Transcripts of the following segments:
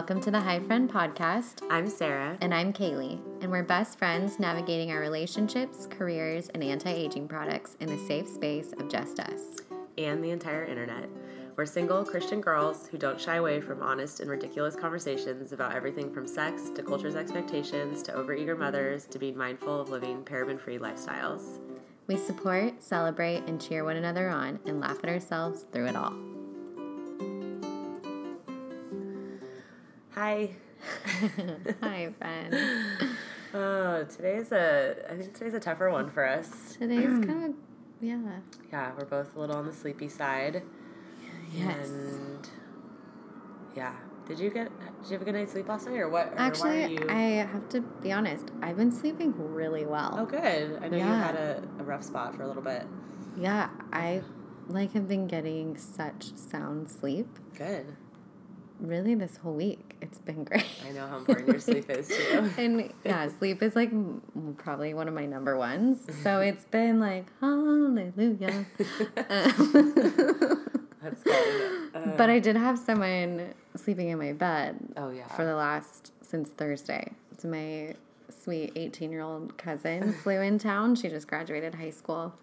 Welcome to the Hi Friend Podcast. I'm Sarah. And I'm Kaylee. And we're best friends navigating our relationships, careers, and anti aging products in a safe space of just us. And the entire internet. We're single Christian girls who don't shy away from honest and ridiculous conversations about everything from sex to culture's expectations to overeager mothers to being mindful of living paraben free lifestyles. We support, celebrate, and cheer one another on and laugh at ourselves through it all. Hi. Hi, friend. Oh, today's a I think today's a tougher one for us. Today's kind of yeah. Yeah, we're both a little on the sleepy side. Yes. And yeah. Did you get did you have a good night's sleep last night or what? Or Actually, you... I have to be honest. I've been sleeping really well. Oh, good. I know Yeah. you had a, a rough spot for a little bit. Yeah, I like have been getting such sound sleep. Good. Really, this whole week, it's been great. I know how important your sleep is too. and yeah, sleep is like probably one of my number ones. So it's been like hallelujah. Um, That's good. Uh, but I did have someone sleeping in my bed oh yeah. for the last since Thursday. So my sweet 18 year old cousin flew in town. She just graduated high school.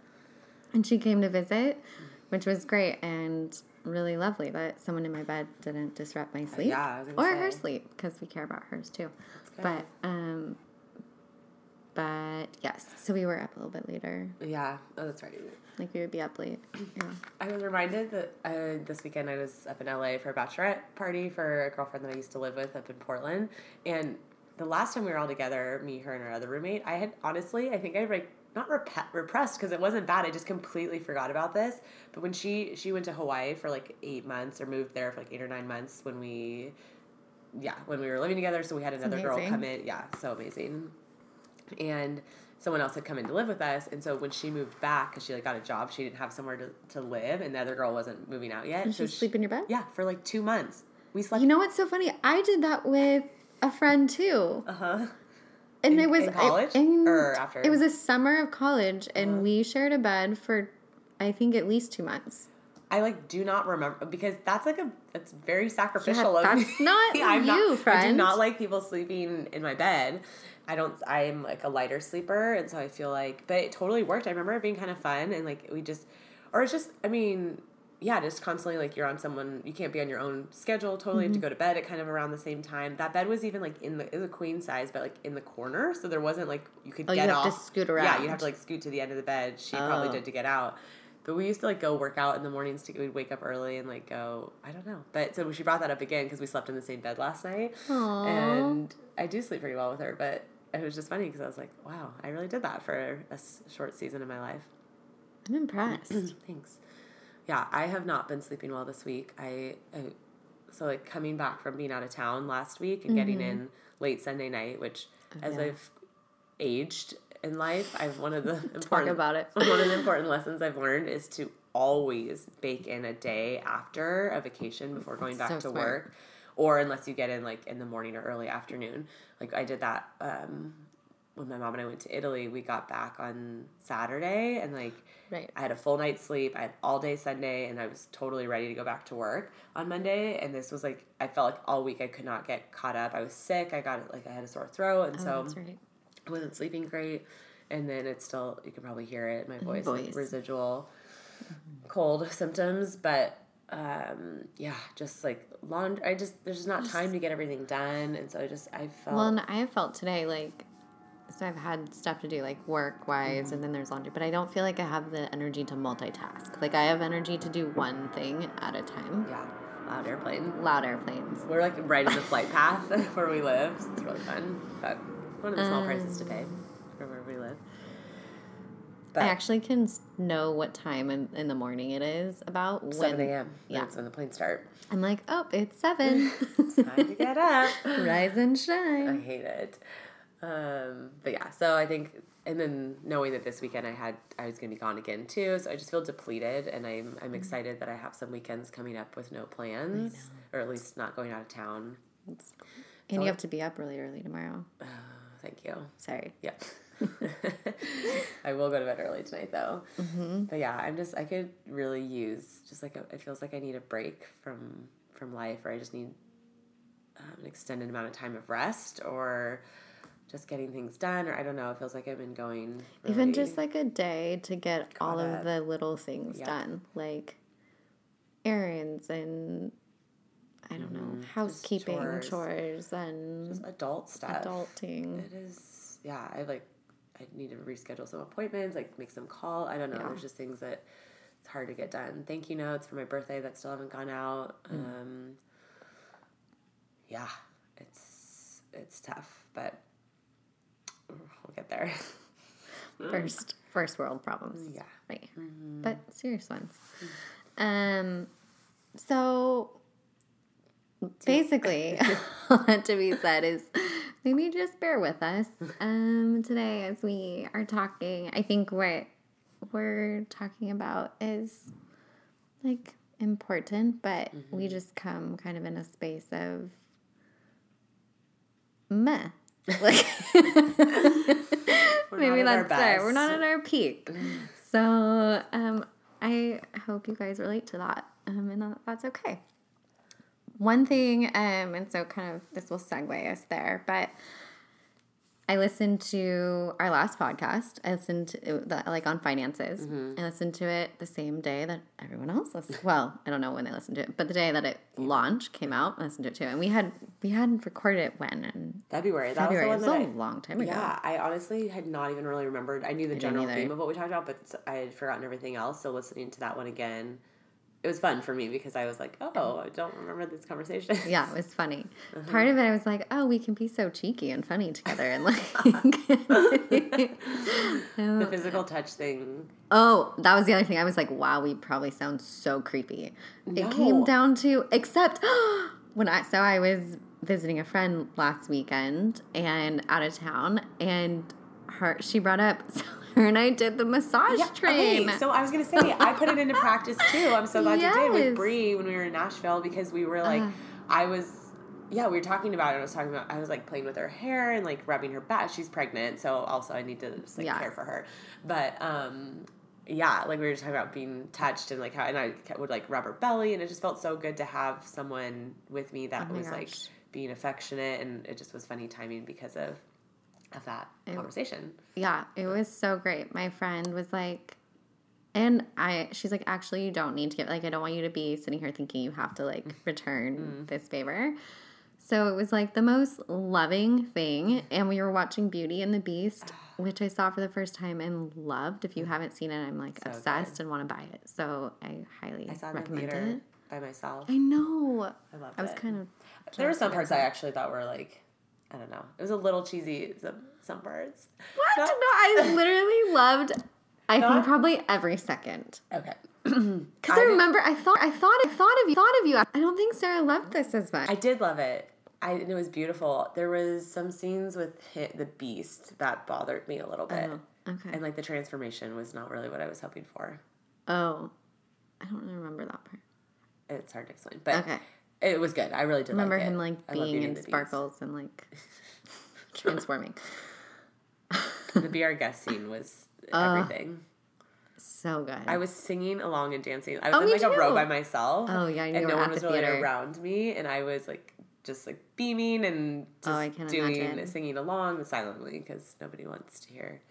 And she came to visit, which was great and really lovely that someone in my bed didn't disrupt my sleep. yeah, I was gonna or her sleep because we care about hers too. But um but yes, so we were up a little bit later. yeah. Oh, that's right. Like we would be up late. Yeah. I was reminded that uh, this weekend I was up in LA for a bachelorette party for a girlfriend that I used to live with up in Portland. And the last time we were all together, me, her, and our other roommate, I had honestly, I think I like not rep- repressed because it wasn't bad. I just completely forgot about this. But when she she went to Hawaii for like eight months or moved there for like eight or nine months when we, yeah, when we were living together. So we had another girl come in. Yeah, so amazing. And someone else had come in to live with us, and so when she moved back, because she like got a job, she didn't have somewhere to, to live, and the other girl wasn't moving out yet. Did so you sleep in your bed? yeah, for like two months. We slept. You know what's so funny? I did that with a friend too. uh huh. And In- it was in college? in- Or after? It was a summer of college, and uh-huh. we shared a bed for, I think, at least two months. I like do not remember because that's like a that's very sacrificial of that's me. not I'm you, not, I do not like people sleeping in my bed. I don't. I'm like a lighter sleeper, and so I feel like, but it totally worked. I remember it being kind of fun, and like we just, or it's just. I mean, yeah, just constantly like you're on someone. You can't be on your own schedule. Totally Mm-hmm. have to go to bed at kind of around the same time. That bed was even like in the it was a queen size, but like in the corner, so there wasn't like you could Oh, you get have to off. scoot Yeah, around. you have to like scoot to the end of the bed. She probably Oh. did to get out. But we used to like go work out in the mornings. To we'd wake up early and like go. I don't know. But so she brought that up again because we slept in the same bed last night. Aww. And I do sleep pretty well with her. But it was just funny because I was like, wow, I really did that for a short season of my life. I'm impressed. Thanks. Yeah, I have not been sleeping well this week. I, I so like coming back from being out of town last week and getting in late Sunday night, which as Mm-hmm. yeah. I've aged in life, I've one of the important about it. one of the important lessons I've learned is to always bake in a day after a vacation before going back So to smart. work, or unless you get in like in the morning or early afternoon. Like I did that um, when my mom and I went to Italy. We got back on Saturday and like Right. I had a full night's sleep. I had all day Sunday, and I was totally ready to go back to work on Monday. And this was like I felt like all week I could not get caught up. I was sick. I got like I had a sore throat, and Oh, so right. I wasn't sleeping great. And then it's still you can probably hear it my voice, like voice. residual cold symptoms. But um, yeah, just like laundry. I just there's just not time to get everything done, and so I just I felt Well, and I felt today like, so I've had stuff to do like work wise, and mm-hmm. then there's laundry, but I don't feel like I have the energy to multitask. Like I have energy to do one thing at a time. yeah loud airplane. Loud airplanes. We're like right in the flight path where we live. So it's really fun. But one of the small um, prices to pay for where we live. But I actually can know what time in, in the morning it is about when 7 a.m. yeah. That's when the planes start. I'm like, oh, it's seven. it's Time to get up. Rise and shine. I hate it. Um, but yeah, so I think, and then knowing that this weekend I had, I was going to be gone again too. So I just feel depleted, and I'm Mm-hmm. I'm excited that I have some weekends coming up with no plans, or at least not going out of town. And you have to be up really early tomorrow. Oh, thank you. Sorry. Yeah. I will go to bed early tonight though. Mm-hmm. But yeah, I'm just I could really use just like a, it feels like I need a break from from life or I just need um, an extended amount of time of rest or just getting things done or I don't know. It feels like I've been going Even just like a day to get all Caught of up. the little things Yeah. done, like errands and I don't know, Mhm. Just housekeeping chores. chores, and just adult stuff. adulting. It is, yeah. I like, I need to reschedule some appointments, like make some call. I don't know. Yeah. There's just things that it's hard to get done. Thank you notes for my birthday that still haven't gone out. Mm. Um, yeah, it's it's tough, but we'll get there. First, first world problems. yeah. Right. But serious ones. Um, so basically, all that to be said is maybe just bear with us um, today as we are talking. I think what we're talking about is like important, but we just come kind of in a space of meh. Like, maybe that's it. We're not at our peak. So um, I hope you guys relate to that, um, and that, that's okay. One thing, um, and so kind of this will segue us there, but I listened to our last podcast. I listened to the, like on finances. Mm-hmm. I listened to it the same day that everyone else listened. Well, I don't know when they listened to it, but the day that it launched, came out, I listened to it too. And we had we hadn't recorded it when in February. That February. Was was the one a that I, long time ago. Yeah, I honestly had not even really remembered. I knew the general theme of what we talked about, but I had forgotten everything else. So listening to that one again, it was fun for me because I was like, oh, I don't remember this conversation. Yeah, it was funny. Uh-huh. Part of it, I was like, oh, we can be so cheeky and funny together, and like, the physical touch thing. oh, that was the other thing. I was like, wow, we probably sound so creepy. It came down to, except when I, so I was visiting a friend last weekend and out of town, and her, she brought up, so her and I did the massage train. Okay, so I was gonna say I put it into practice too. I'm so glad you did with Yes. Bree when we were in Nashville because we were like, Uh. I was. Yeah, we were talking about it. I was talking about. I was like playing with her hair and like rubbing her back. She's pregnant, so also I need to just like Yeah. care for her. But um, yeah, like we were just talking about being touched and like how, and I would like rub her belly, and it just felt so good to have someone with me that Oh was like being affectionate, and it just was funny timing because of of that conversation. Yeah, it was so great. My friend was like, and I, she's like, actually, you don't need to get, like, I don't want you to be sitting here thinking you have to, like, mm-hmm. return mm-hmm. this favor. So it was like the most loving thing. And we were watching Beauty and the Beast, ah. which I saw for the first time and loved. If you mm-hmm. haven't seen it, I'm like So obsessed and want to buy it. So I highly I saw it in the recommend it. by myself. I know. I loved I was it. kind of. There were some parts I actually thought were like, I don't know. It was a little cheesy. Some some parts. What? No. No, I literally loved. I Not- think probably every second. Okay. Because I, did- remember, I thought, I thought, I thought of you, thought of you. I don't think Sarah loved this as much. I did love it. I and it was beautiful. There was some scenes with hi the beast that bothered me a little bit, oh, okay. and like the transformation was not really what I was hoping for. oh, I don't really remember that part. It's hard to explain, but Okay. It was good. I really did remember like it. him like I being in and the Beast. sparkles and like transforming. The be our guest scene was Uh, everything. So good. I was singing along and dancing. I was Oh, in like a row by myself. Oh, yeah, and you and were no one was the really theater. around me, and I was like just like beaming and just Oh, I can doing imagine. singing along silently because nobody wants to hear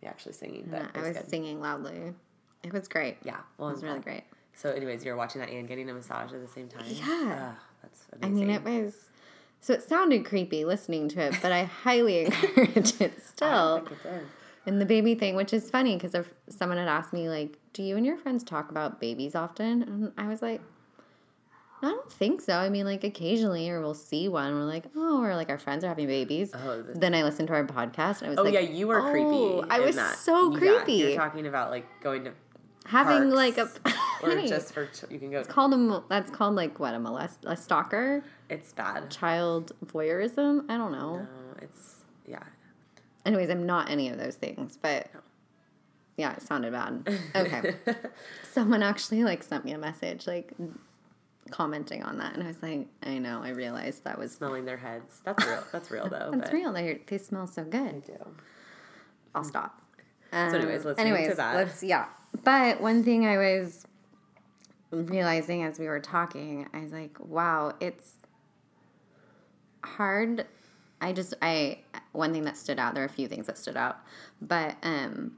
me actually singing. But Yeah, I was, was good. singing loudly. It was great. Yeah, well, It was really great. So, anyways, you're watching that and getting a massage at the same time. Yeah. Ugh, that's I amazing. mean, it was. So it sounded creepy listening to it, but I highly encourage it I still. it. And the baby thing, which is funny because if someone had asked me, like, do you and your friends talk about babies often? And I was like, I don't think so. I mean, like, occasionally, or we'll see one. We're like, oh, or like our friends are having babies. Oh, then I listened to our podcast and I was like, Oh like, yeah, you were oh, creepy. I was that. so Yeah, creepy. you're talking about like going to Having like a. or just for ch- you can go. It's called a. That's called like what? A molest. A stalker? It's bad. Child voyeurism? I don't know. No, it's yeah. Anyways, I'm not any of those things, but yeah, it sounded bad. Okay. Someone actually like sent me a message like commenting on that, and I was like, I know, I realized that was Smelling their heads. That's real. That's real though. that's but real. They they smell so good. do. I'll stop. So anyways, let's um, to that. Let's yeah. But one thing I was realizing as we were talking, I was like, wow, it's hard. I just I one thing that stood out. There are a few things that stood out, but um,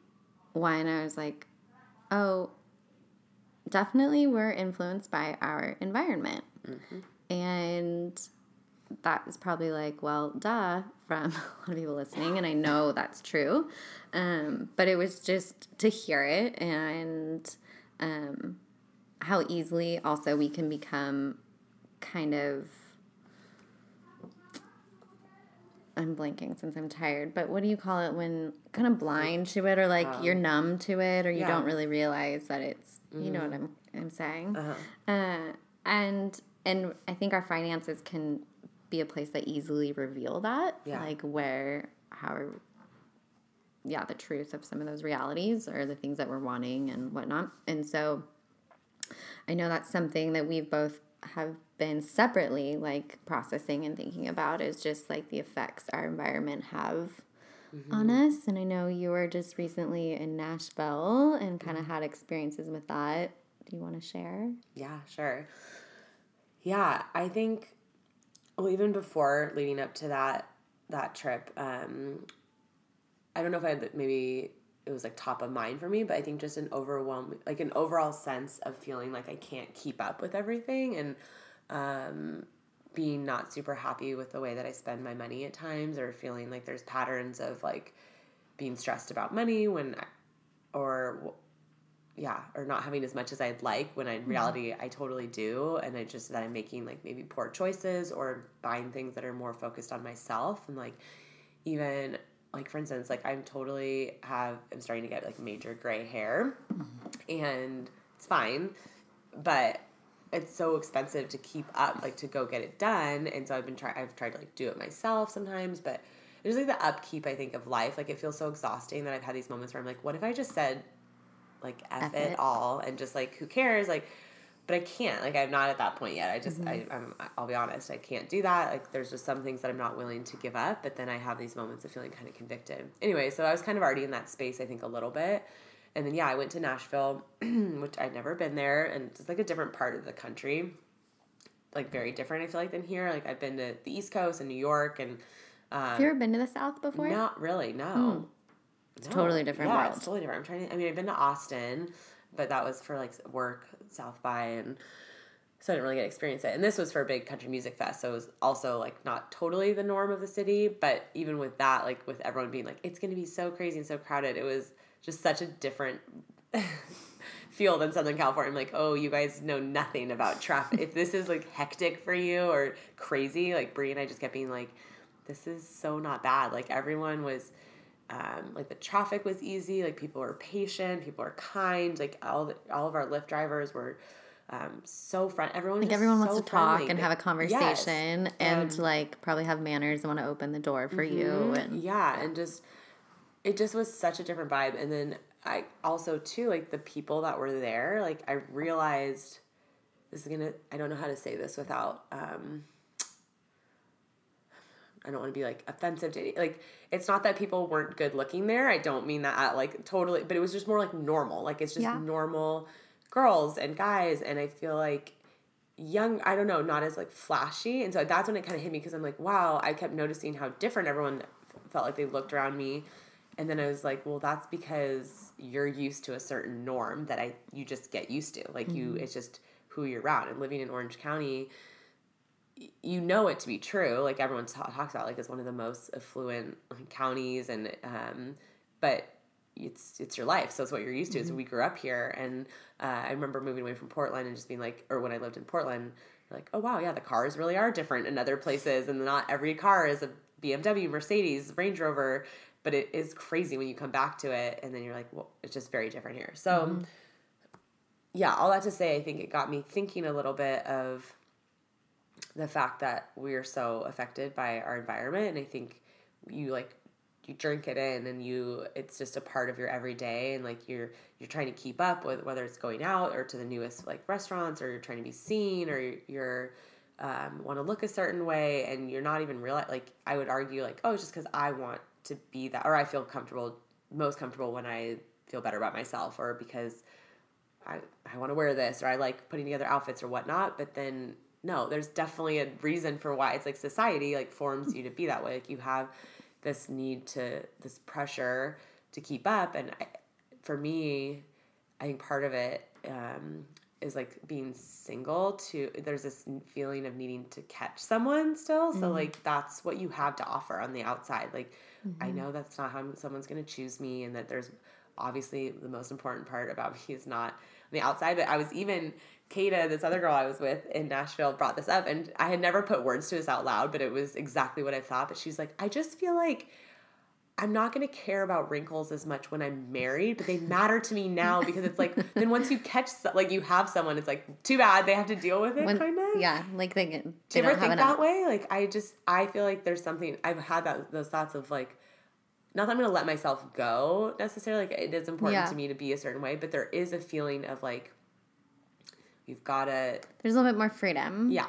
one I was like, oh, definitely we're influenced by our environment, and that is probably like, well, duh, from a lot of people listening, and I know that's true. Um, but it was just to hear it and um, how easily also we can become kind of. I'm blanking since I'm tired, but what do you call it when kind of blind to it or like you're numb to it or you yeah. don't really realize that it's, you know what I'm, I'm saying? Uh-huh. Uh, and and I think our finances can be a place that easily reveal that, Yeah. like where how, yeah, the truth of some of those realities or the things that we're wanting and whatnot. And so, I know that's something that we've both have been separately like processing and thinking about is just like the effects our environment have on us. And I know you were just recently in Nashville and kind of had experiences with that. Do you want to share? Yeah, sure. Yeah, I think well even before leading up to that that trip, um I don't know if I had maybe it was like top of mind for me, but I think just an overwhelming like an overall sense of feeling like I can't keep up with everything and um being not super happy with the way that I spend my money at times or feeling like there's patterns of like being stressed about money when I, or yeah, or not having as much as I'd like when in reality I totally do. And I just that I'm making like maybe poor choices or buying things that are more focused on myself. And like even like for instance, like I'm totally have I'm starting to get like major gray hair and it's fine. But it's so expensive to keep up, like to go get it done. And so I've been trying I've tried to like do it myself sometimes, but there's like the upkeep I think of life. Like it feels so exhausting that I've had these moments where I'm like, what if I just said like F, F it, it. all and just like who cares like but I can't like I'm not at that point yet I just I, I'm I'll be honest I can't do that like there's just some things that I'm not willing to give up but then I have these moments of feeling kind of convicted anyway so I was kind of already in that space I think a little bit and then yeah I went to Nashville which I'd never been there and it's like a different part of the country like very different I feel like than here like I've been to the East Coast and New York and um, Have you ever been to the South before? not really, no. It's totally different Yeah, world. it's totally different. I'm trying to. I mean, I've been to Austin, but that was for like work, South by, and so I didn't really get to experience it. And this was for a big country music fest, so it was also like not totally the norm of the city. But even with that, like with everyone being like, it's to be so crazy and so crowded, it was just such a different. feel than Southern California. I'm like, oh, you guys know nothing about traffic. if this is like hectic for you or crazy, like Brie and I just kept being like, this is so not bad. Like everyone was, um, like the traffic was easy. Like people were patient. People were kind. Like all the, all of our Lyft drivers were um, so front. Everyone Like everyone so wants to talk friendly. and have a Yes. conversation and like probably have manners and want to open the door for you Mhm. and yeah, and just it just was such a different vibe. And then I also too like the people that were there. Like I realized this is gonna. I don't know how to say this without. um I don't want to be like offensive to any, like it's not that people weren't good looking there. I don't mean that at, like totally, but it was just more like normal. Like it's just Yeah. normal girls and guys and I feel like young I don't know, not as like flashy. And so that's when it kind of hit me because I'm like, wow, I kept noticing how different everyone felt like they looked around me. And then I was like, well, that's because you're used to a certain norm that I you just get used to. Like you mm-hmm. it's just who you're around. And living in Orange County, you know it to be true. Like everyone ta- talks about, like it's one of the most affluent counties, and um, but it's it's your life, so it's what you're used to. So we grew up here, and uh, I remember moving away from Portland and just being like, or when I lived in Portland, like, oh wow, yeah, the cars really are different in other places, and not every car is a BMW, Mercedes, Range Rover. But it is crazy when you come back to it, and then you're like, well, it's just very different here. So, yeah, all that to say, I think it got me thinking a little bit of the fact that we're so affected by our environment and i think you like you drink it in and you it's just a part of your everyday and like you're you're trying to keep up with whether it's going out or to the newest like restaurants or you're trying to be seen or you're um, want to look a certain way and you're not even realize like i would argue like oh it's just because i want to be that or i feel comfortable most comfortable when i feel better about myself or because I, I want to wear this or I like putting together outfits or whatnot, but then no, there's definitely a reason for why it's like society like forms you to be that way. Like you have this need to this pressure to keep up, and I, for me, I think part of it um, is like being single. To there's this feeling of needing to catch someone still. So like that's what you have to offer on the outside. Like I know that's not how someone's gonna choose me, and that there's obviously the most important part about me is not on the outside. But I was even Kata, this other girl I was with in Nashville, brought this up, and I had never put words to this out loud, but it was exactly what I thought. But she's like, I just feel like I'm not going to care about wrinkles as much when I'm married, but they matter to me now because it's like then once you catch like you have someone, it's like too bad they have to deal with it, kind of. Yeah, like they, get- Do you ever think that way? Like I just I feel like there's something I've had that those thoughts of like not that I'm gonna let myself go necessarily. Like it is important Yeah. to me to be a certain way, but there is a feeling of like you've gotta There's a little bit more freedom. yeah.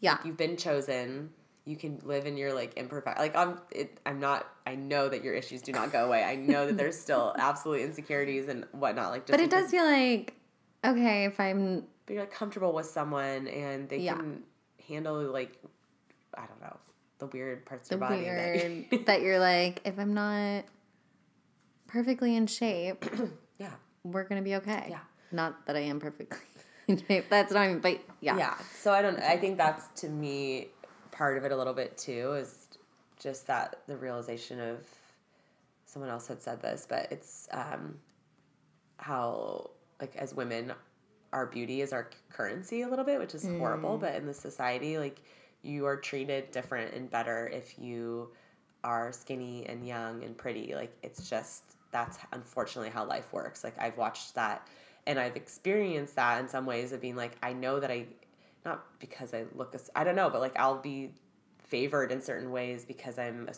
Yeah. You've been chosen. You can live in your like imperfect like I'm it I'm not I know that your issues do not go away. I know that there's still absolute insecurities and whatnot. Like just But it because- does feel like, okay, if I'm, but you're like comfortable with someone and they Yeah. can handle like I don't know the weird parts the of your body weird, that, that you're like, if I'm not perfectly in shape, yeah we're going to be okay. Yeah. Not that I am perfectly. That's not even, but yeah. yeah so I don't I think that's to me part of it a little bit too is just that the realization of someone else had said this but it's um how like as women our beauty is our currency a little bit which is horrible but in the society like you are treated different and better if you are skinny and young and pretty like it's just that's unfortunately how life works like i've watched that and i've experienced that in some ways of being like i know that i not because i look i don't know but like i'll be favored in certain ways because i'm a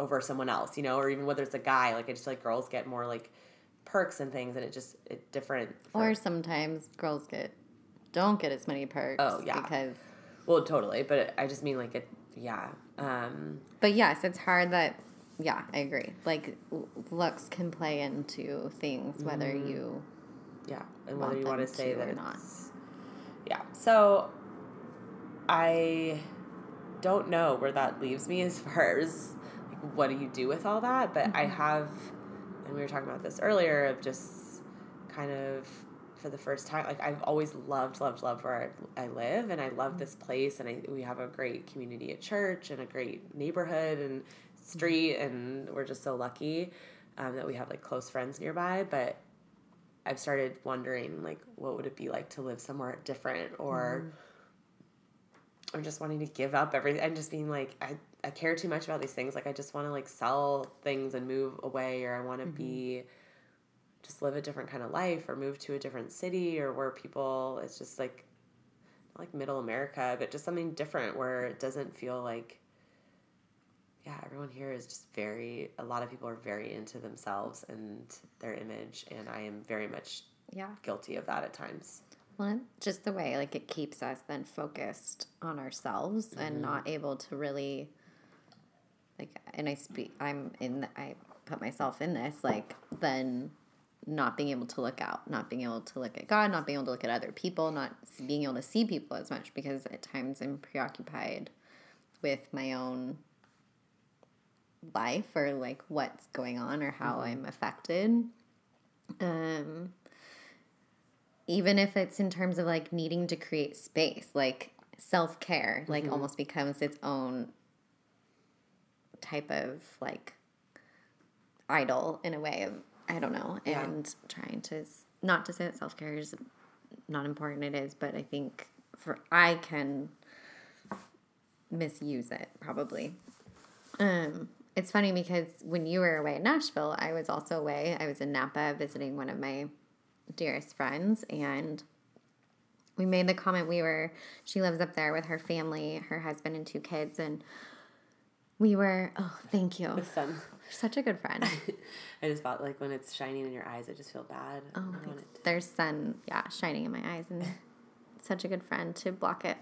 over someone else you know or even whether it's a guy like i just feel like girls get more like perks and things and it just it different for- Or sometimes girls get, don't get as many perks. Oh, yeah. Because, well totally but i just mean like it yeah um but yes, it's hard that, yeah, I agree. Like, looks can play into things, whether Mm-hmm. you, Yeah, and whether want you want to say to that or it's not. yeah. So I don't know where that leaves me as far as like, what do you do with all that, but I Mm-hmm. have, and we were talking about this earlier of just kind of for the first time like I've always loved loved loved where I, I live and I love this place and I we have a great community at church and a great neighborhood and street and we're just so lucky um, that we have like close friends nearby but I've started wondering like what would it be like to live somewhere different or mm-hmm. or just wanting to give up everything and just being like I, I care too much about these things. Like I just want to like sell things and move away or I want to be mm-hmm. just live a different kind of life or move to a different city or where people it's just like not like middle America but just something different where it doesn't feel like yeah everyone here is just very a lot of people are very into themselves and their image and I am very much yeah. guilty of that at times Well, just the way like it keeps us then focused on ourselves and mm-hmm. not able to really like and I speak I'm in the, I put myself in this like then not being able to look out, not being able to look at God, not being able to look at other people, not being able to see people as much because at times I'm preoccupied with my own life or like what's going on or how I'm affected. Um even if it's in terms of like needing to create space, like self care, like almost becomes its own type of like idol in a way of I don't know, Yeah. and trying to not to say that self care is not important. It is, but I think for I can misuse it probably. Um, it's funny because when you were away in Nashville, I was also away. I was in Napa visiting one of my dearest friends, and we made the comment we were. She lives up there with her family, her husband, and two kids, and we were. Oh, thank you. the sun Such a good friend. I just thought like when it's shining in your eyes I just feel bad Oh, I want thanks. it There's sun, yeah, shining in my eyes, and such a good friend to block it.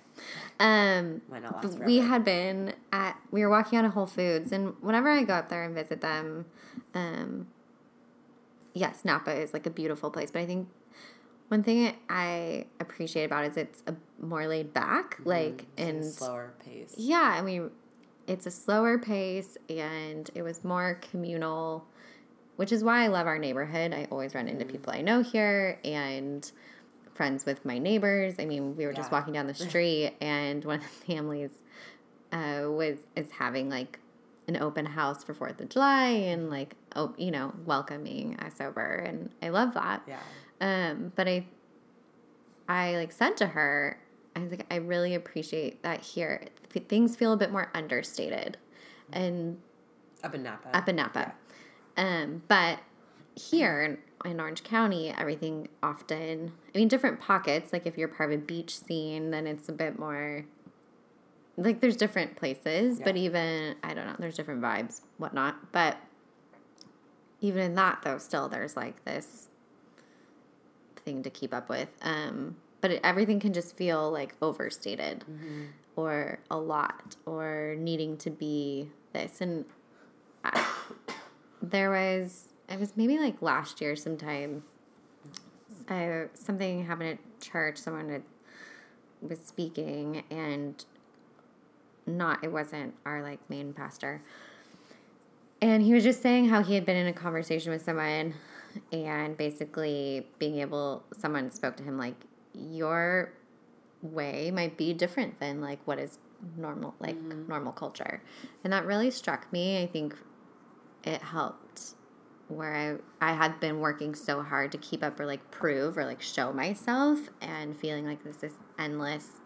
Um, Might not last we had been at we were walking out of Whole Foods, and whenever I go up there and visit them, um, yes, Napa is like a beautiful place, but I think one thing I appreciate about it is it's a more laid back, like It's and a slower pace. yeah, I mean, it's a slower pace and it was more communal, which is why I love our neighborhood. I always run into people I know here and friends with my neighbors. I mean, we were just walking down the street and one of the families uh, was is having like an open house for Fourth of July and like oh you know welcoming us over and I love that. Yeah. Um, but I, I like said to her, I was like, I really appreciate that here. F- Things feel a bit more understated, and Up in Napa. up in Napa. Um, but here in, Orange County, everything often, I mean, different pockets. Like if you're part of a beach scene, then it's a bit more. Like there's different places, but even I don't know, there's different vibes, whatnot. But even in that, though, still there's like this thing to keep up with. Um, but it, everything can just feel like overstated Mhm. or a lot or needing to be this. And I, there was, it was maybe like last year sometime, I, something happened at church. Someone had, was speaking and not, it wasn't our like main pastor. And he was just saying how he had been in a conversation with someone and basically being able, someone spoke to him like, your way might be different than like what is normal, like mm-hmm. normal culture. And that really struck me. I think it helped where I, I had been working so hard to keep up or like prove or like show myself and feeling like this is endless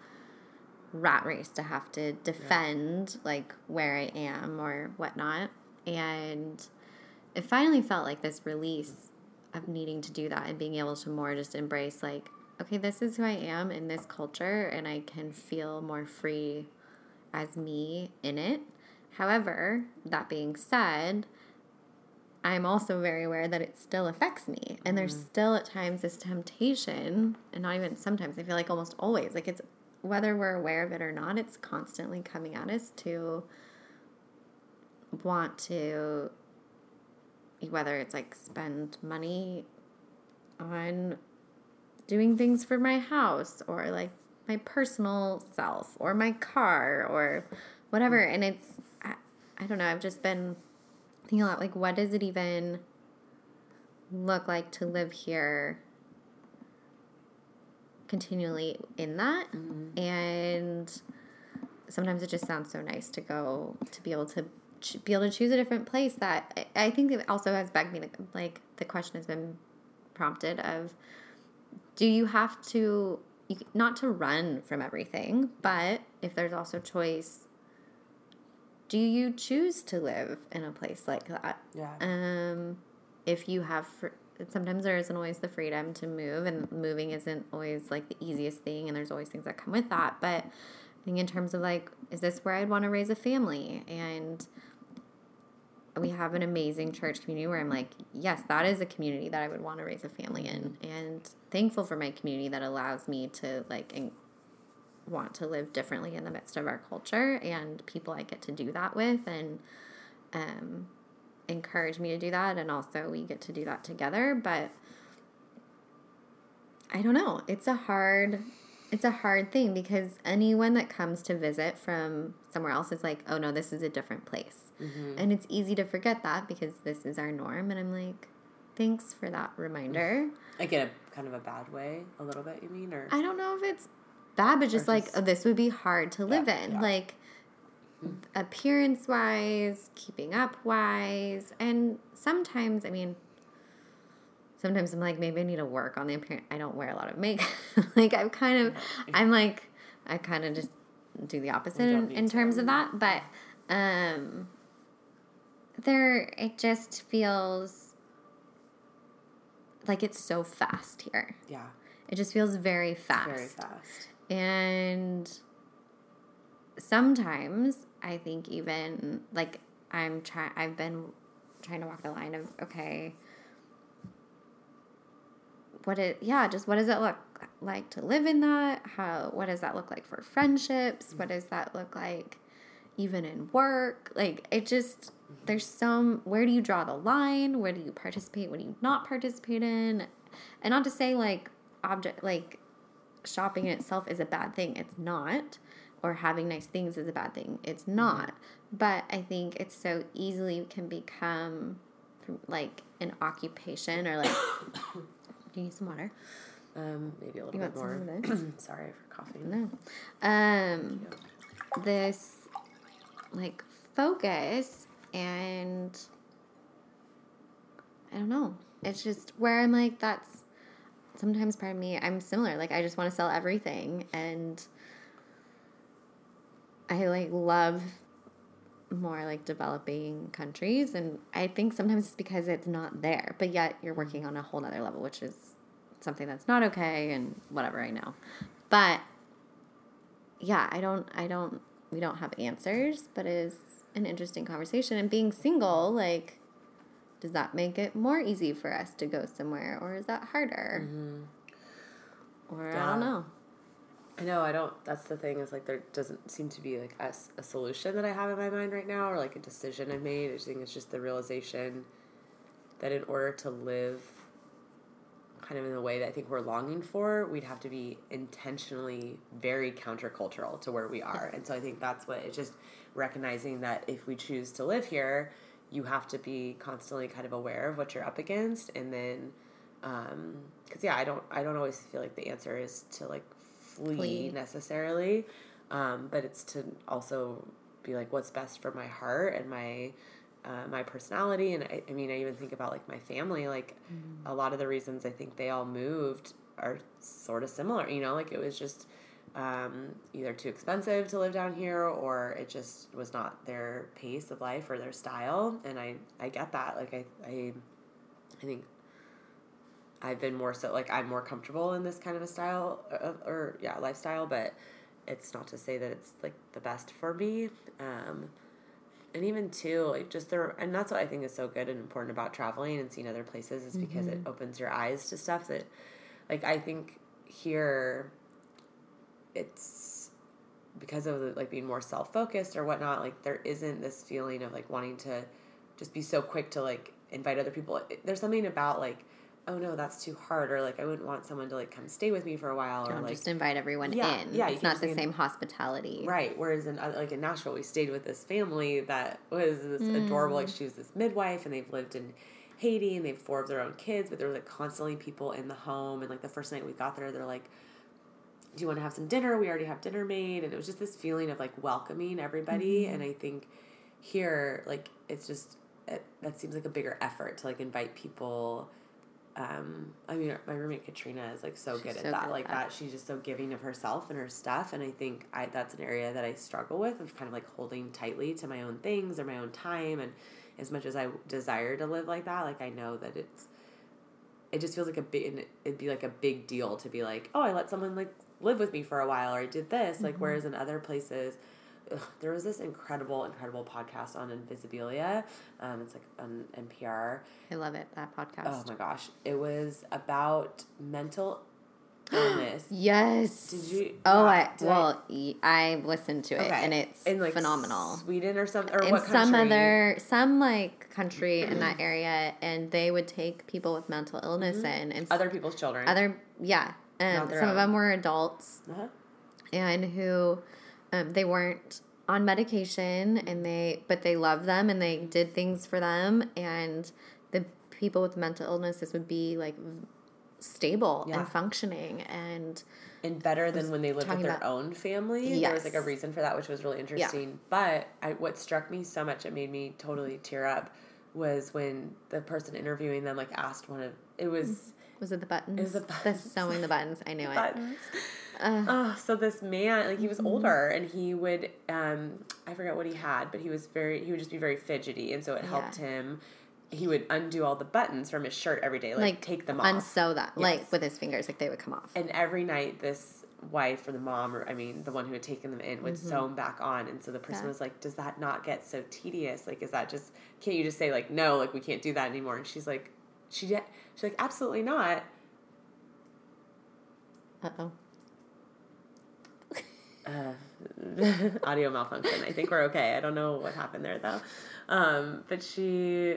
rat race to have to defend like where I am or whatnot. And it finally felt like this release of needing to do that and being able to more just embrace like, okay, this is who I am in this culture and I can feel more free as me in it. However, that being said, I'm also very aware that it still affects me. And there's mm-hmm. still at times this temptation, and not even sometimes, I feel like almost always, like it's whether we're aware of it or not, it's constantly coming at us to want to, whether it's like spend money on doing things for my house or like my personal self or my car or whatever. Mm-hmm. And it's, I, I don't know, I've just been thinking a lot like, what does it even look like to live here continually in that? Mm-hmm. And sometimes it just sounds so nice to go to be able to ch- be able to choose a different place that I, I think it also has begged me to, like the question has been prompted of do you have to you, not to run from everything but if there's also choice do you choose to live in a place like that Yeah. um if you have fr- sometimes there isn't always the freedom to move and moving isn't always like the easiest thing and there's always things that come with that but i think in terms of like is this where i'd want to raise a family and we have an amazing church community where i'm like yes that is a community that i would want to raise a family in and thankful for my community that allows me to like en- want to live differently in the midst of our culture and people i get to do that with and um encourage me to do that and also we get to do that together. But i don't know. It's a hard it's a hard thing because anyone that comes to visit from somewhere else is like oh no this is a different place. And it's easy to forget that because this is our norm and i'm like thanks for that reminder. Like in a kind of a bad way, a little bit. You mean, or? I don't know if it's bad but just like oh, this would be hard to live Yeah, in yeah. like appearance wise keeping up wise and sometimes i mean sometimes i'm like maybe i need to work on the appearance i don't wear a lot of makeup like i'm kind of i'm like i kind of just do the opposite in, in to. terms of that but um there it just feels like it's so fast here yeah, it just feels very fast very fast. And sometimes I think even like I'm trying I've been trying to walk the line of okay what it yeah, just what does it look like to live in that? How what does that look like for friendships? What does that look like even in work? Like it just there's some where do you draw the line? Where do you participate? What do you not participate in? And not to say like object like shopping in itself is a bad thing. It's not. Or having nice things is a bad thing. It's not. But I think it's so easily can become like an occupation or like. do you need some water? Um, maybe a little You bit more. of this? Sorry for coughing. No. Um, this like focus and I don't know. It's just where I'm like that's sometimes part of me I'm similar. Like I just want to sell everything and I like love more like developing countries and I think sometimes it's because it's not there. But yet you're working on a whole nother level, which is something that's not okay and whatever I know. But yeah, I don't I don't we don't have answers, but it is an interesting conversation. And being single, like, does that make it more easy for us to go somewhere or is that harder? Mm-hmm. Or I don't know. I know I don't. That's the thing is like there doesn't seem to be like a solution that I have in my mind right now, or like a decision I've made. I think it's just the realization that in order to live kind of in the way that I think we're longing for, we'd have to be intentionally very countercultural to where we are. And so I think that's what it's just recognizing that if we choose to live here, you have to be constantly kind of aware of what you're up against and then um because yeah i don't i don't always feel like the answer is to like flee, Flee. necessarily um but it's to also be like what's best for my heart and my uh, my personality and I, I mean i even think about like my family like a lot of the reasons i think they all moved are sort of similar you know like it was just um, either too expensive to live down here or it just was not their pace of life or their style. And i i get that. Like i i, I think I've been more so like I'm more comfortable in this kind of a style of, or yeah lifestyle, but it's not to say that it's like the best for me. Um, and even too, like just there, and that's what I think is so good and important about traveling and seeing other places is because it opens your eyes to stuff that, like I think here, it's because of the, like being more self focused or whatnot. Like there isn't this feeling of like wanting to just be so quick to like invite other people. There's something about like, oh no, that's too hard, or like I wouldn't want someone to like come stay with me for a while, or Don't like just invite everyone Yeah, in. yeah, it's not the in- same hospitality. Right. Whereas in uh, like in Nashville, we stayed with this family that was this Mm. adorable. Like she was this midwife, and they've lived in Haiti, and they have four of their own kids. But there was like constantly people in the home, and like the first night we got there, they're like, "Do you want to have some dinner? We already have dinner made." And it was just this feeling of like welcoming everybody. Mm-hmm. And I think here, like it's just it, that seems like a bigger effort to like invite people. Um, I mean, my roommate Katrina is like so She's good at so that. good at like that. that, she's just so giving of herself and her stuff. And I think I that's an area that I struggle with of kind of like holding tightly to my own things or my own time. And as much as I desire to live like that, like I know that it's it just feels like a big it'd be like a big deal to be like, oh, I let someone like live with me for a while or I did this. Like whereas in other places. Ugh, there was this incredible, incredible podcast on Invisibilia. Um, it's like on NPR. I love it, that podcast. Oh my gosh. It was about mental illness. Yes. Did you- Oh, I, well, I, I listened to it Okay. and it's in like phenomenal. Sweden or something or in what some other some like country in that area and they would take people with mental illness in and Mm-hmm. other people's children. other yeah um, some of them were adults uh-huh. and who um, they weren't on medication and they but they loved them and they did things for them and the people with mental illnesses would be like stable Yeah. and functioning and and better than when they lived with their about- own family. There was like a reason for that, which was really interesting. But I, what struck me so much, it made me totally tear up, was when the person interviewing them like asked one of it was was it the buttons It was the buttons. sewing the buttons i knew it buttons. Uh, Oh, so this man, like he Mm-hmm. was older, and he would, um, I forget what he had, but he was very, he would just be very fidgety, and so it helped Yeah. him. He would undo all the buttons from his shirt every day, like, like take them off. unsew that like with his fingers like they would come off and every night, this wife or the mom, or I mean, the one who had taken them in, would Mm-hmm. sew them back on. And so the person Yeah. was like, "Does that not get so tedious? Like, is that just can't you just say like no, like we can't do that anymore?" And she's like, "She, she's like, absolutely not." uh-oh uh, audio malfunction. I think we're okay. I don't know what happened there though. Um, but she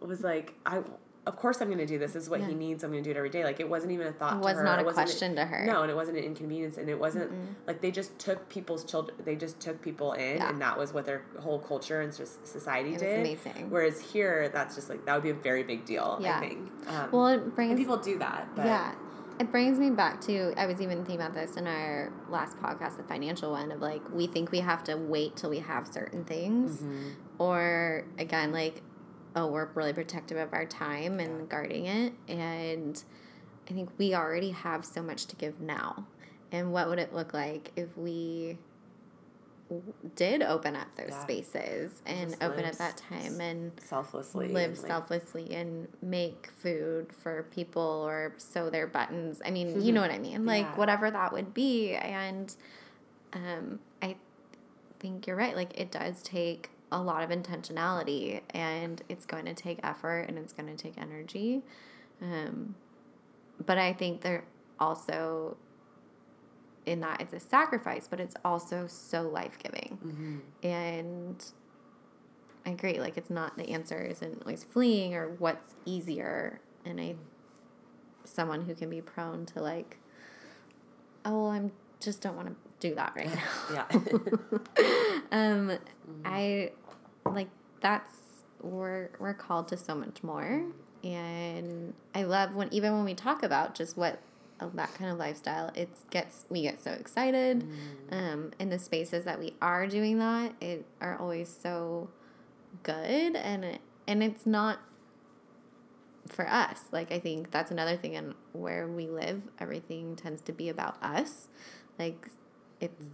was like, I of course I'm going to do this. This is what he needs. I'm going to do it every day. Like it wasn't even a thought. It to was her. not It a question to her. No, and it wasn't an inconvenience, and it wasn't like they just took people's children. They just took people in, Yeah. and that was what their whole culture and just society It did. amazing. Whereas here, that's just like that would be a very big deal. Yeah. I think. Um, Well, it and brings people do that. But yeah. It brings me back to I was even thinking about this in our last podcast, the financial one of like we think we have to wait till we have certain things, Mm-hmm. or again like oh we're really protective of our time and guarding it, and I think we already have so much to give now, and what would it look like if we w- did open up those Yeah. spaces and Just open up that time and selflessly live and, like, selflessly and make food for people or sew their buttons. I mean, you know what I mean? Like Yeah. whatever that would be. And um, I think you're right. Like it does take a lot of intentionality and it's going to take effort and it's going to take energy. Um, but I think there also in that it's a sacrifice, but it's also so life giving. Mm-hmm. And I agree, like it's not the answer isn't always fleeing or what's easier. And I someone who can be prone to like, oh well, I'm just don't want to do that right now. yeah. um I like that's we're we're called to so much more. And I love when even when we talk about just what uh, that kind of lifestyle, it gets we get so excited. Um, in the spaces that we are doing that, it are always so good, and it, and it's not for us. Like I think that's another thing, and where we live, everything tends to be about us. Like it's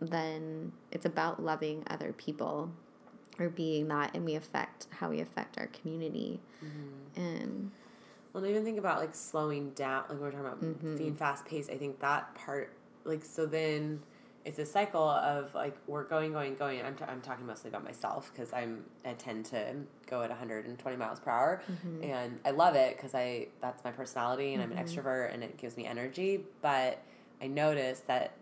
then it's about loving other people or being that, and we affect how we affect our community. And Well, even think about like slowing down, like we we're talking about Mm-hmm. being fast paced. I think that part, like, so then it's a cycle of like we're going, going, going. I'm, t- I'm talking mostly about myself because I'm I tend to go at 120 miles per hour, Mm-hmm. and I love it because I that's my personality and I'm an extrovert and it gives me energy. But I notice that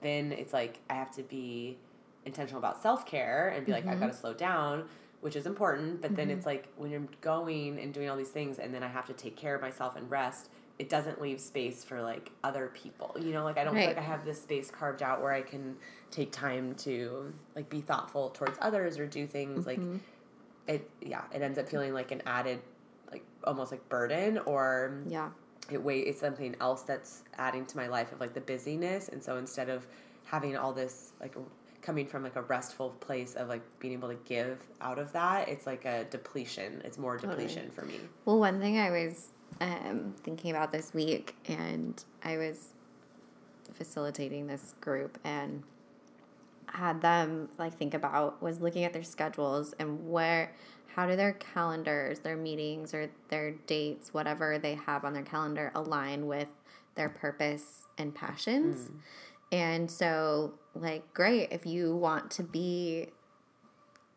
then it's like I have to be intentional about self care and be like I've mm-hmm. got to slow down, which is important. But then it's mm-hmm. like when you're going and doing all these things, and then I have to take care of myself and rest. It doesn't leave space for like other people, you know. Like I don't feel like I have this space carved out where I can take time to like be thoughtful towards others or do things like mm-hmm. it. Yeah, it ends up feeling like an added, like almost like burden or yeah, it wait it's something else that's adding to my life of like the busyness. And so instead of having all this like coming from like a restful place of like being able to give out of that it's like a depletion. It's more depletion for me. Well, one thing I was um, thinking about this week, and I was facilitating this group and had them like think about was looking at their schedules and where how do their calendars their meetings or their dates whatever they have on their calendar align with their purpose and passions? Mm. And so like great if you want to be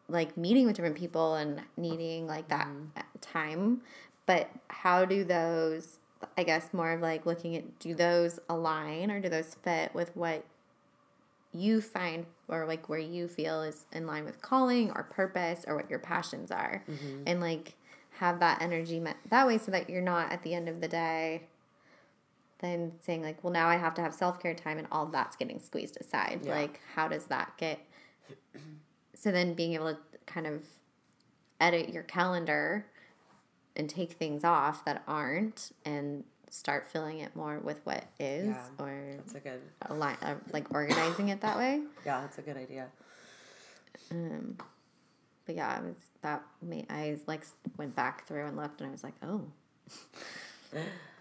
like meeting with different people and needing like that mm. time but how do those i guess more of like looking at do those align or do those fit with what you find or like where you feel is in line with calling or purpose or what your passions are. Mm-hmm. And like have that energy met that way so that you're not at the end of the day then saying like well now i have to have self-care time and all that's getting squeezed aside. Yeah. like how does that get so then being able to kind of edit your calendar and take things off that aren't and start filling it more with what is Yeah. or that's a good align, uh, like organizing it that way. Yeah that's a good idea. Um but yeah i was that made i like went back through and looked and i was like oh.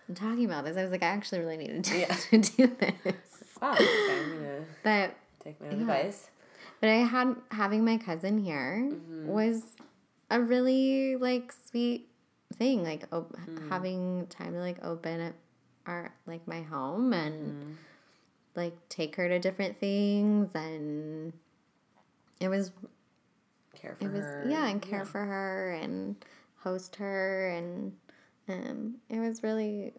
I'm talking about this. I was like i actually really needed to, Yeah. to do this. Wow okay, i'm gonna but take my own advice. But I had having my cousin here was a really like sweet thing. Like op- hmm. having time to like open up our like my home and hmm. like take her to different things and it was care for it was her. yeah and care for her and host her and um it was really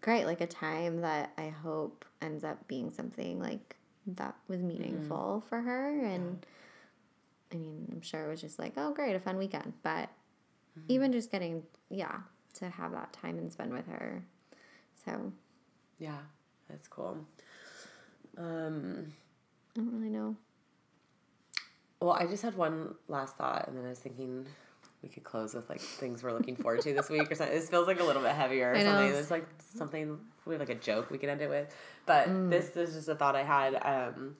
great like a time that i hope ends up being something like that was hmm. meaningful for her and i mean i'm sure it was just like oh great a fun weekend but even just getting yeah to have that time and spend with her. So Yeah, that's cool. Um, I don't really know. well, I just had one last thought, and then I was thinking we could close with like things we're looking forward to this week or something. This feels like a little bit heavier or I know. something. There's like something we have like a joke we could end it with, but Mm. this is just a thought I had um,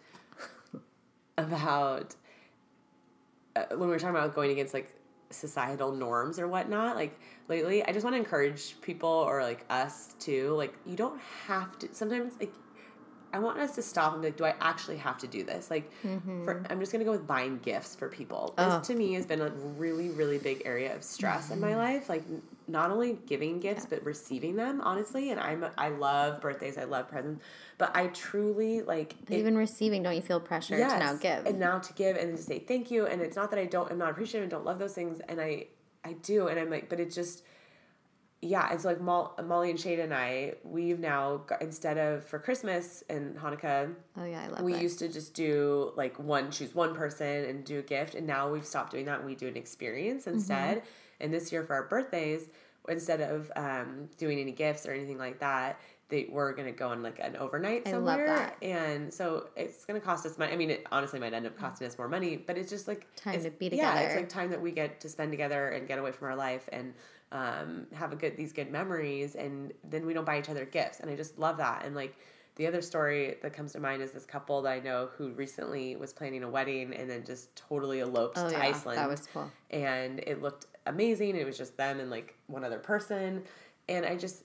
about uh, when we were talking about going against like societal norms or whatnot like lately i just want to encourage people or like us too like you don't have to sometimes like i want us to stop and be like do i actually have to do this? Like for mm-hmm. i'm just gonna go with buying gifts for people. This Oh. to me has been a really really big area of stress in my mm. life like not only giving gifts but receiving them honestly and i'm i love birthdays i love presents but i truly like it- even receiving, don't you feel pressure to now give? and now to give and to say thank you and it's not that i don't i'm not appreciative and don't love those things and i i do and i'm like but it just yeah it's like Mol- molly and shade and i we've now got, instead of for christmas and hanukkah oh yeah, I love we that. used to just do like one choose one person and do a gift and now we've stopped doing that and we do an experience Mm-hmm. And this year for our birthdays instead of um, doing any gifts or anything like that they we're gonna go on like an overnight I love somewhere that. and so it's gonna cost us money i mean it honestly might end up costing us more money but it's just like Time to be together. yeah it's like time that we get to spend together and get away from our life and um, have a good these good memories and then we don't buy each other gifts and i just love that and like the other story that comes to mind is this couple that i know who recently was planning a wedding and then just totally eloped oh to yeah, iceland that was cool. and it looked amazing it was just them and like one other person and i just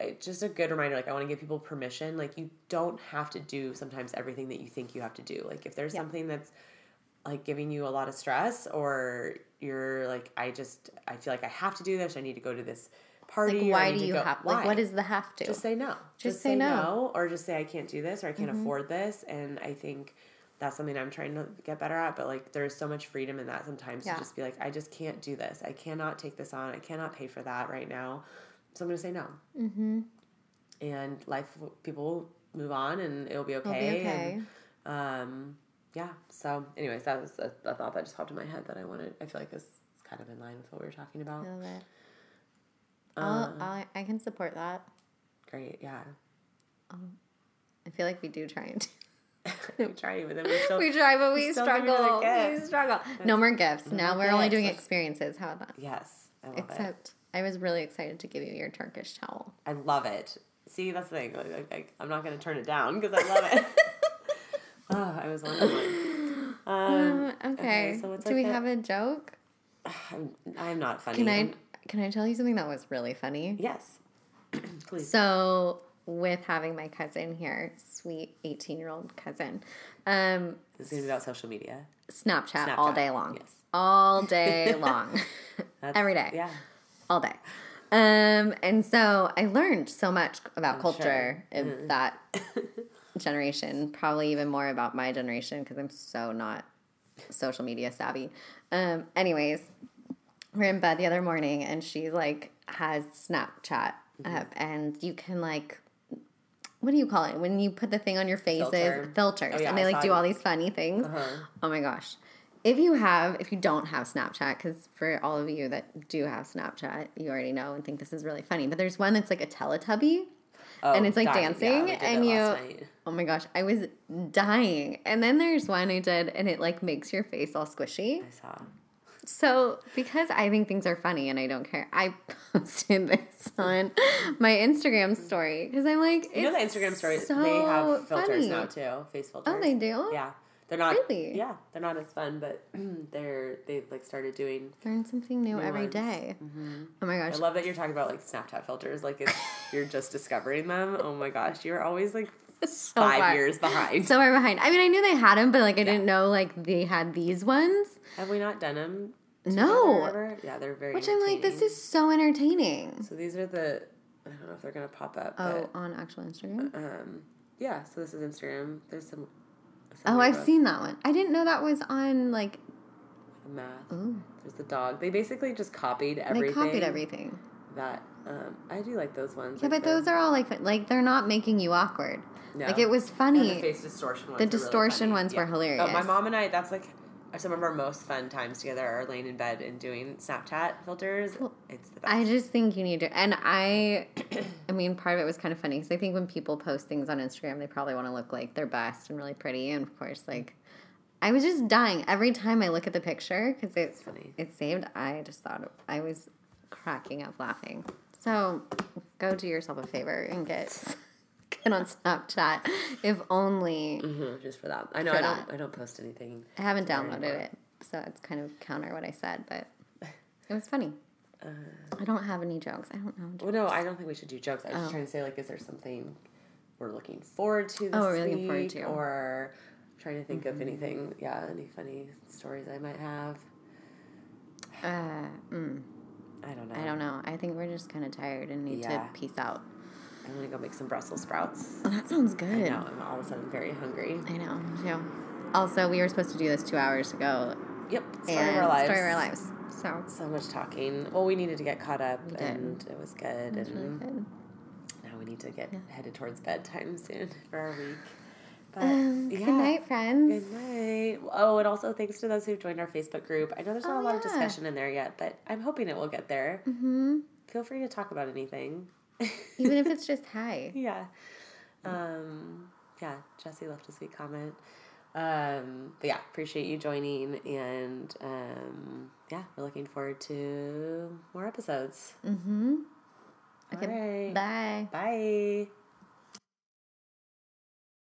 it's just a good reminder like i want to give people permission like you don't have to do sometimes everything that you think you have to do like if there's Yeah. something that's like giving you a lot of stress or you're like i just i feel like i have to do this i need to go to this party Like why do you go- have why? like what is the have to? just say no Just say no. or just say i can't do this or i can't Mm-hmm. afford this and i think that's something i'm trying to get better at but like there's so much freedom in that sometimes Yeah. to just be like i just can't do this i cannot take this on i cannot pay for that right now so i'm going to say no mm-hmm. and life people will move on and it'll be okay, It'll be okay. and um yeah so anyways that was a, a thought that just popped in my head that i wanted i feel like this is kind of in line with what we were talking about I. Uh, I'll, I'll, I can support that. great yeah I feel like we do try and we tried but then we still we try, but we still give each other struggle. We gifts. struggle. No more gifts. no Now more we're only doing experiences. How about that? yes i love it Except I was really excited to give you your Turkish towel. I love it. See, that's the thing. Like, like, I'm not going to turn it down because I love it. oh, I was wondering. Um, Um, okay. so it's Do like we a- have a joke? I'm, I'm not funny. Can I can I tell you something that was really funny? Yes. Please. So with having my cousin here, sweet eighteen year old cousin, um, This is going to be about social media. Snapchat, all day long. yes. All day long. Every day. Yeah. all day. Um, and so I learned so much about I'm culture sure. of Mm-hmm. that generation, probably even more about my generation because I'm so not social media savvy. Um, anyways, we're in bed the other morning and she like has Snapchat Mm-hmm. up and you can like what do you call it when you put the thing on your faces Filter. filters Oh, yeah, and they I like do it. all these funny things Uh-huh. oh my gosh if you have if you don't have snapchat because for all of you that do have snapchat you already know and think this is really funny but there's one that's like a teletubby Oh, And it's, like, dying. dancing, Yeah, and you- oh my gosh i was dying and then there's one i did and it like makes your face all squishy I saw. So because I think things are funny and I don't care, I posted this on my Instagram story because I'm like, You know the Instagram stories, so they have filters funny. now too, face filters. Oh, they do. Yeah. They're not Really? Yeah, they're not as fun, but they're they've like started doing Learn something new, New every day. Mm-hmm. Oh my gosh! I love that you're talking about like Snapchat filters. Like it's, you're just discovering them. Oh my gosh, you're always like so five far- years behind. so far behind. I mean, I knew they had them, but like I didn't know like they had these ones. Have we not done them? No, Yeah, they're very. which I'm like, this is so entertaining. So these are the. I don't know if they're gonna pop up. Oh, on actual Instagram. Um. Yeah. So this is Instagram. There's some. Oh, I've seen that one. I didn't know that was on like. the math. Ooh, There's the dog. They basically just copied everything. they copied everything. That um, I do like those ones. Yeah, but those are all like like they're not making you awkward. no. Like it was And funny. the face distortion ones. The are really distortion funny. ones were Oh, my mom and I. That's like some of our most fun times together are laying in bed and doing Snapchat filters. it's the best. I just think you need to, and I, I mean, part of it was kind of funny because I think when people post things on Instagram, they probably want to look like their best and really pretty, and of course, like, I was just dying every time I look at the picture because it's funny. it's saved. I just thought I was cracking up laughing. So, go do yourself a favor and get get on Snapchat, if only. Mhm, just for that. I know I don't. I don't post anything. I haven't downloaded anymore. it, so it's kind of counter what I said, but it was funny. Uh, I don't have any jokes. I don't know. well, no, I don't think we should do jokes. I was just Oh. trying to say like, is there something we're looking forward to this Oh, we're looking forward to. or trying to think of anything? Yeah, any funny stories I might have. Uh, mm, I don't know. I don't know. I think we're just kind of tired and need Yeah. to peace out. I'm gonna go make some Brussels sprouts. Oh, that sounds good. I know. I'm all of a sudden very hungry. I know. too. Also, we were supposed to do this two hours ago. Yep. Story and of our lives. Story of our lives. So So much talking. Well, we needed to get caught up, and it was good. it was really and good. now we need to get Yeah. headed towards bedtime soon for our week. But Um, yeah. Good night, friends. Good night. Oh, and also thanks to those who've joined our Facebook group. I know there's not Oh, a lot of discussion in there yet, but I'm hoping it will get there. hmm Feel free to talk about anything. Even if it's just hi. yeah. Um, yeah, Jesse left a sweet comment. Um, but yeah, appreciate you joining, and um, yeah, we're looking forward to more episodes. Mm-hmm. Okay. right. Bye. Bye.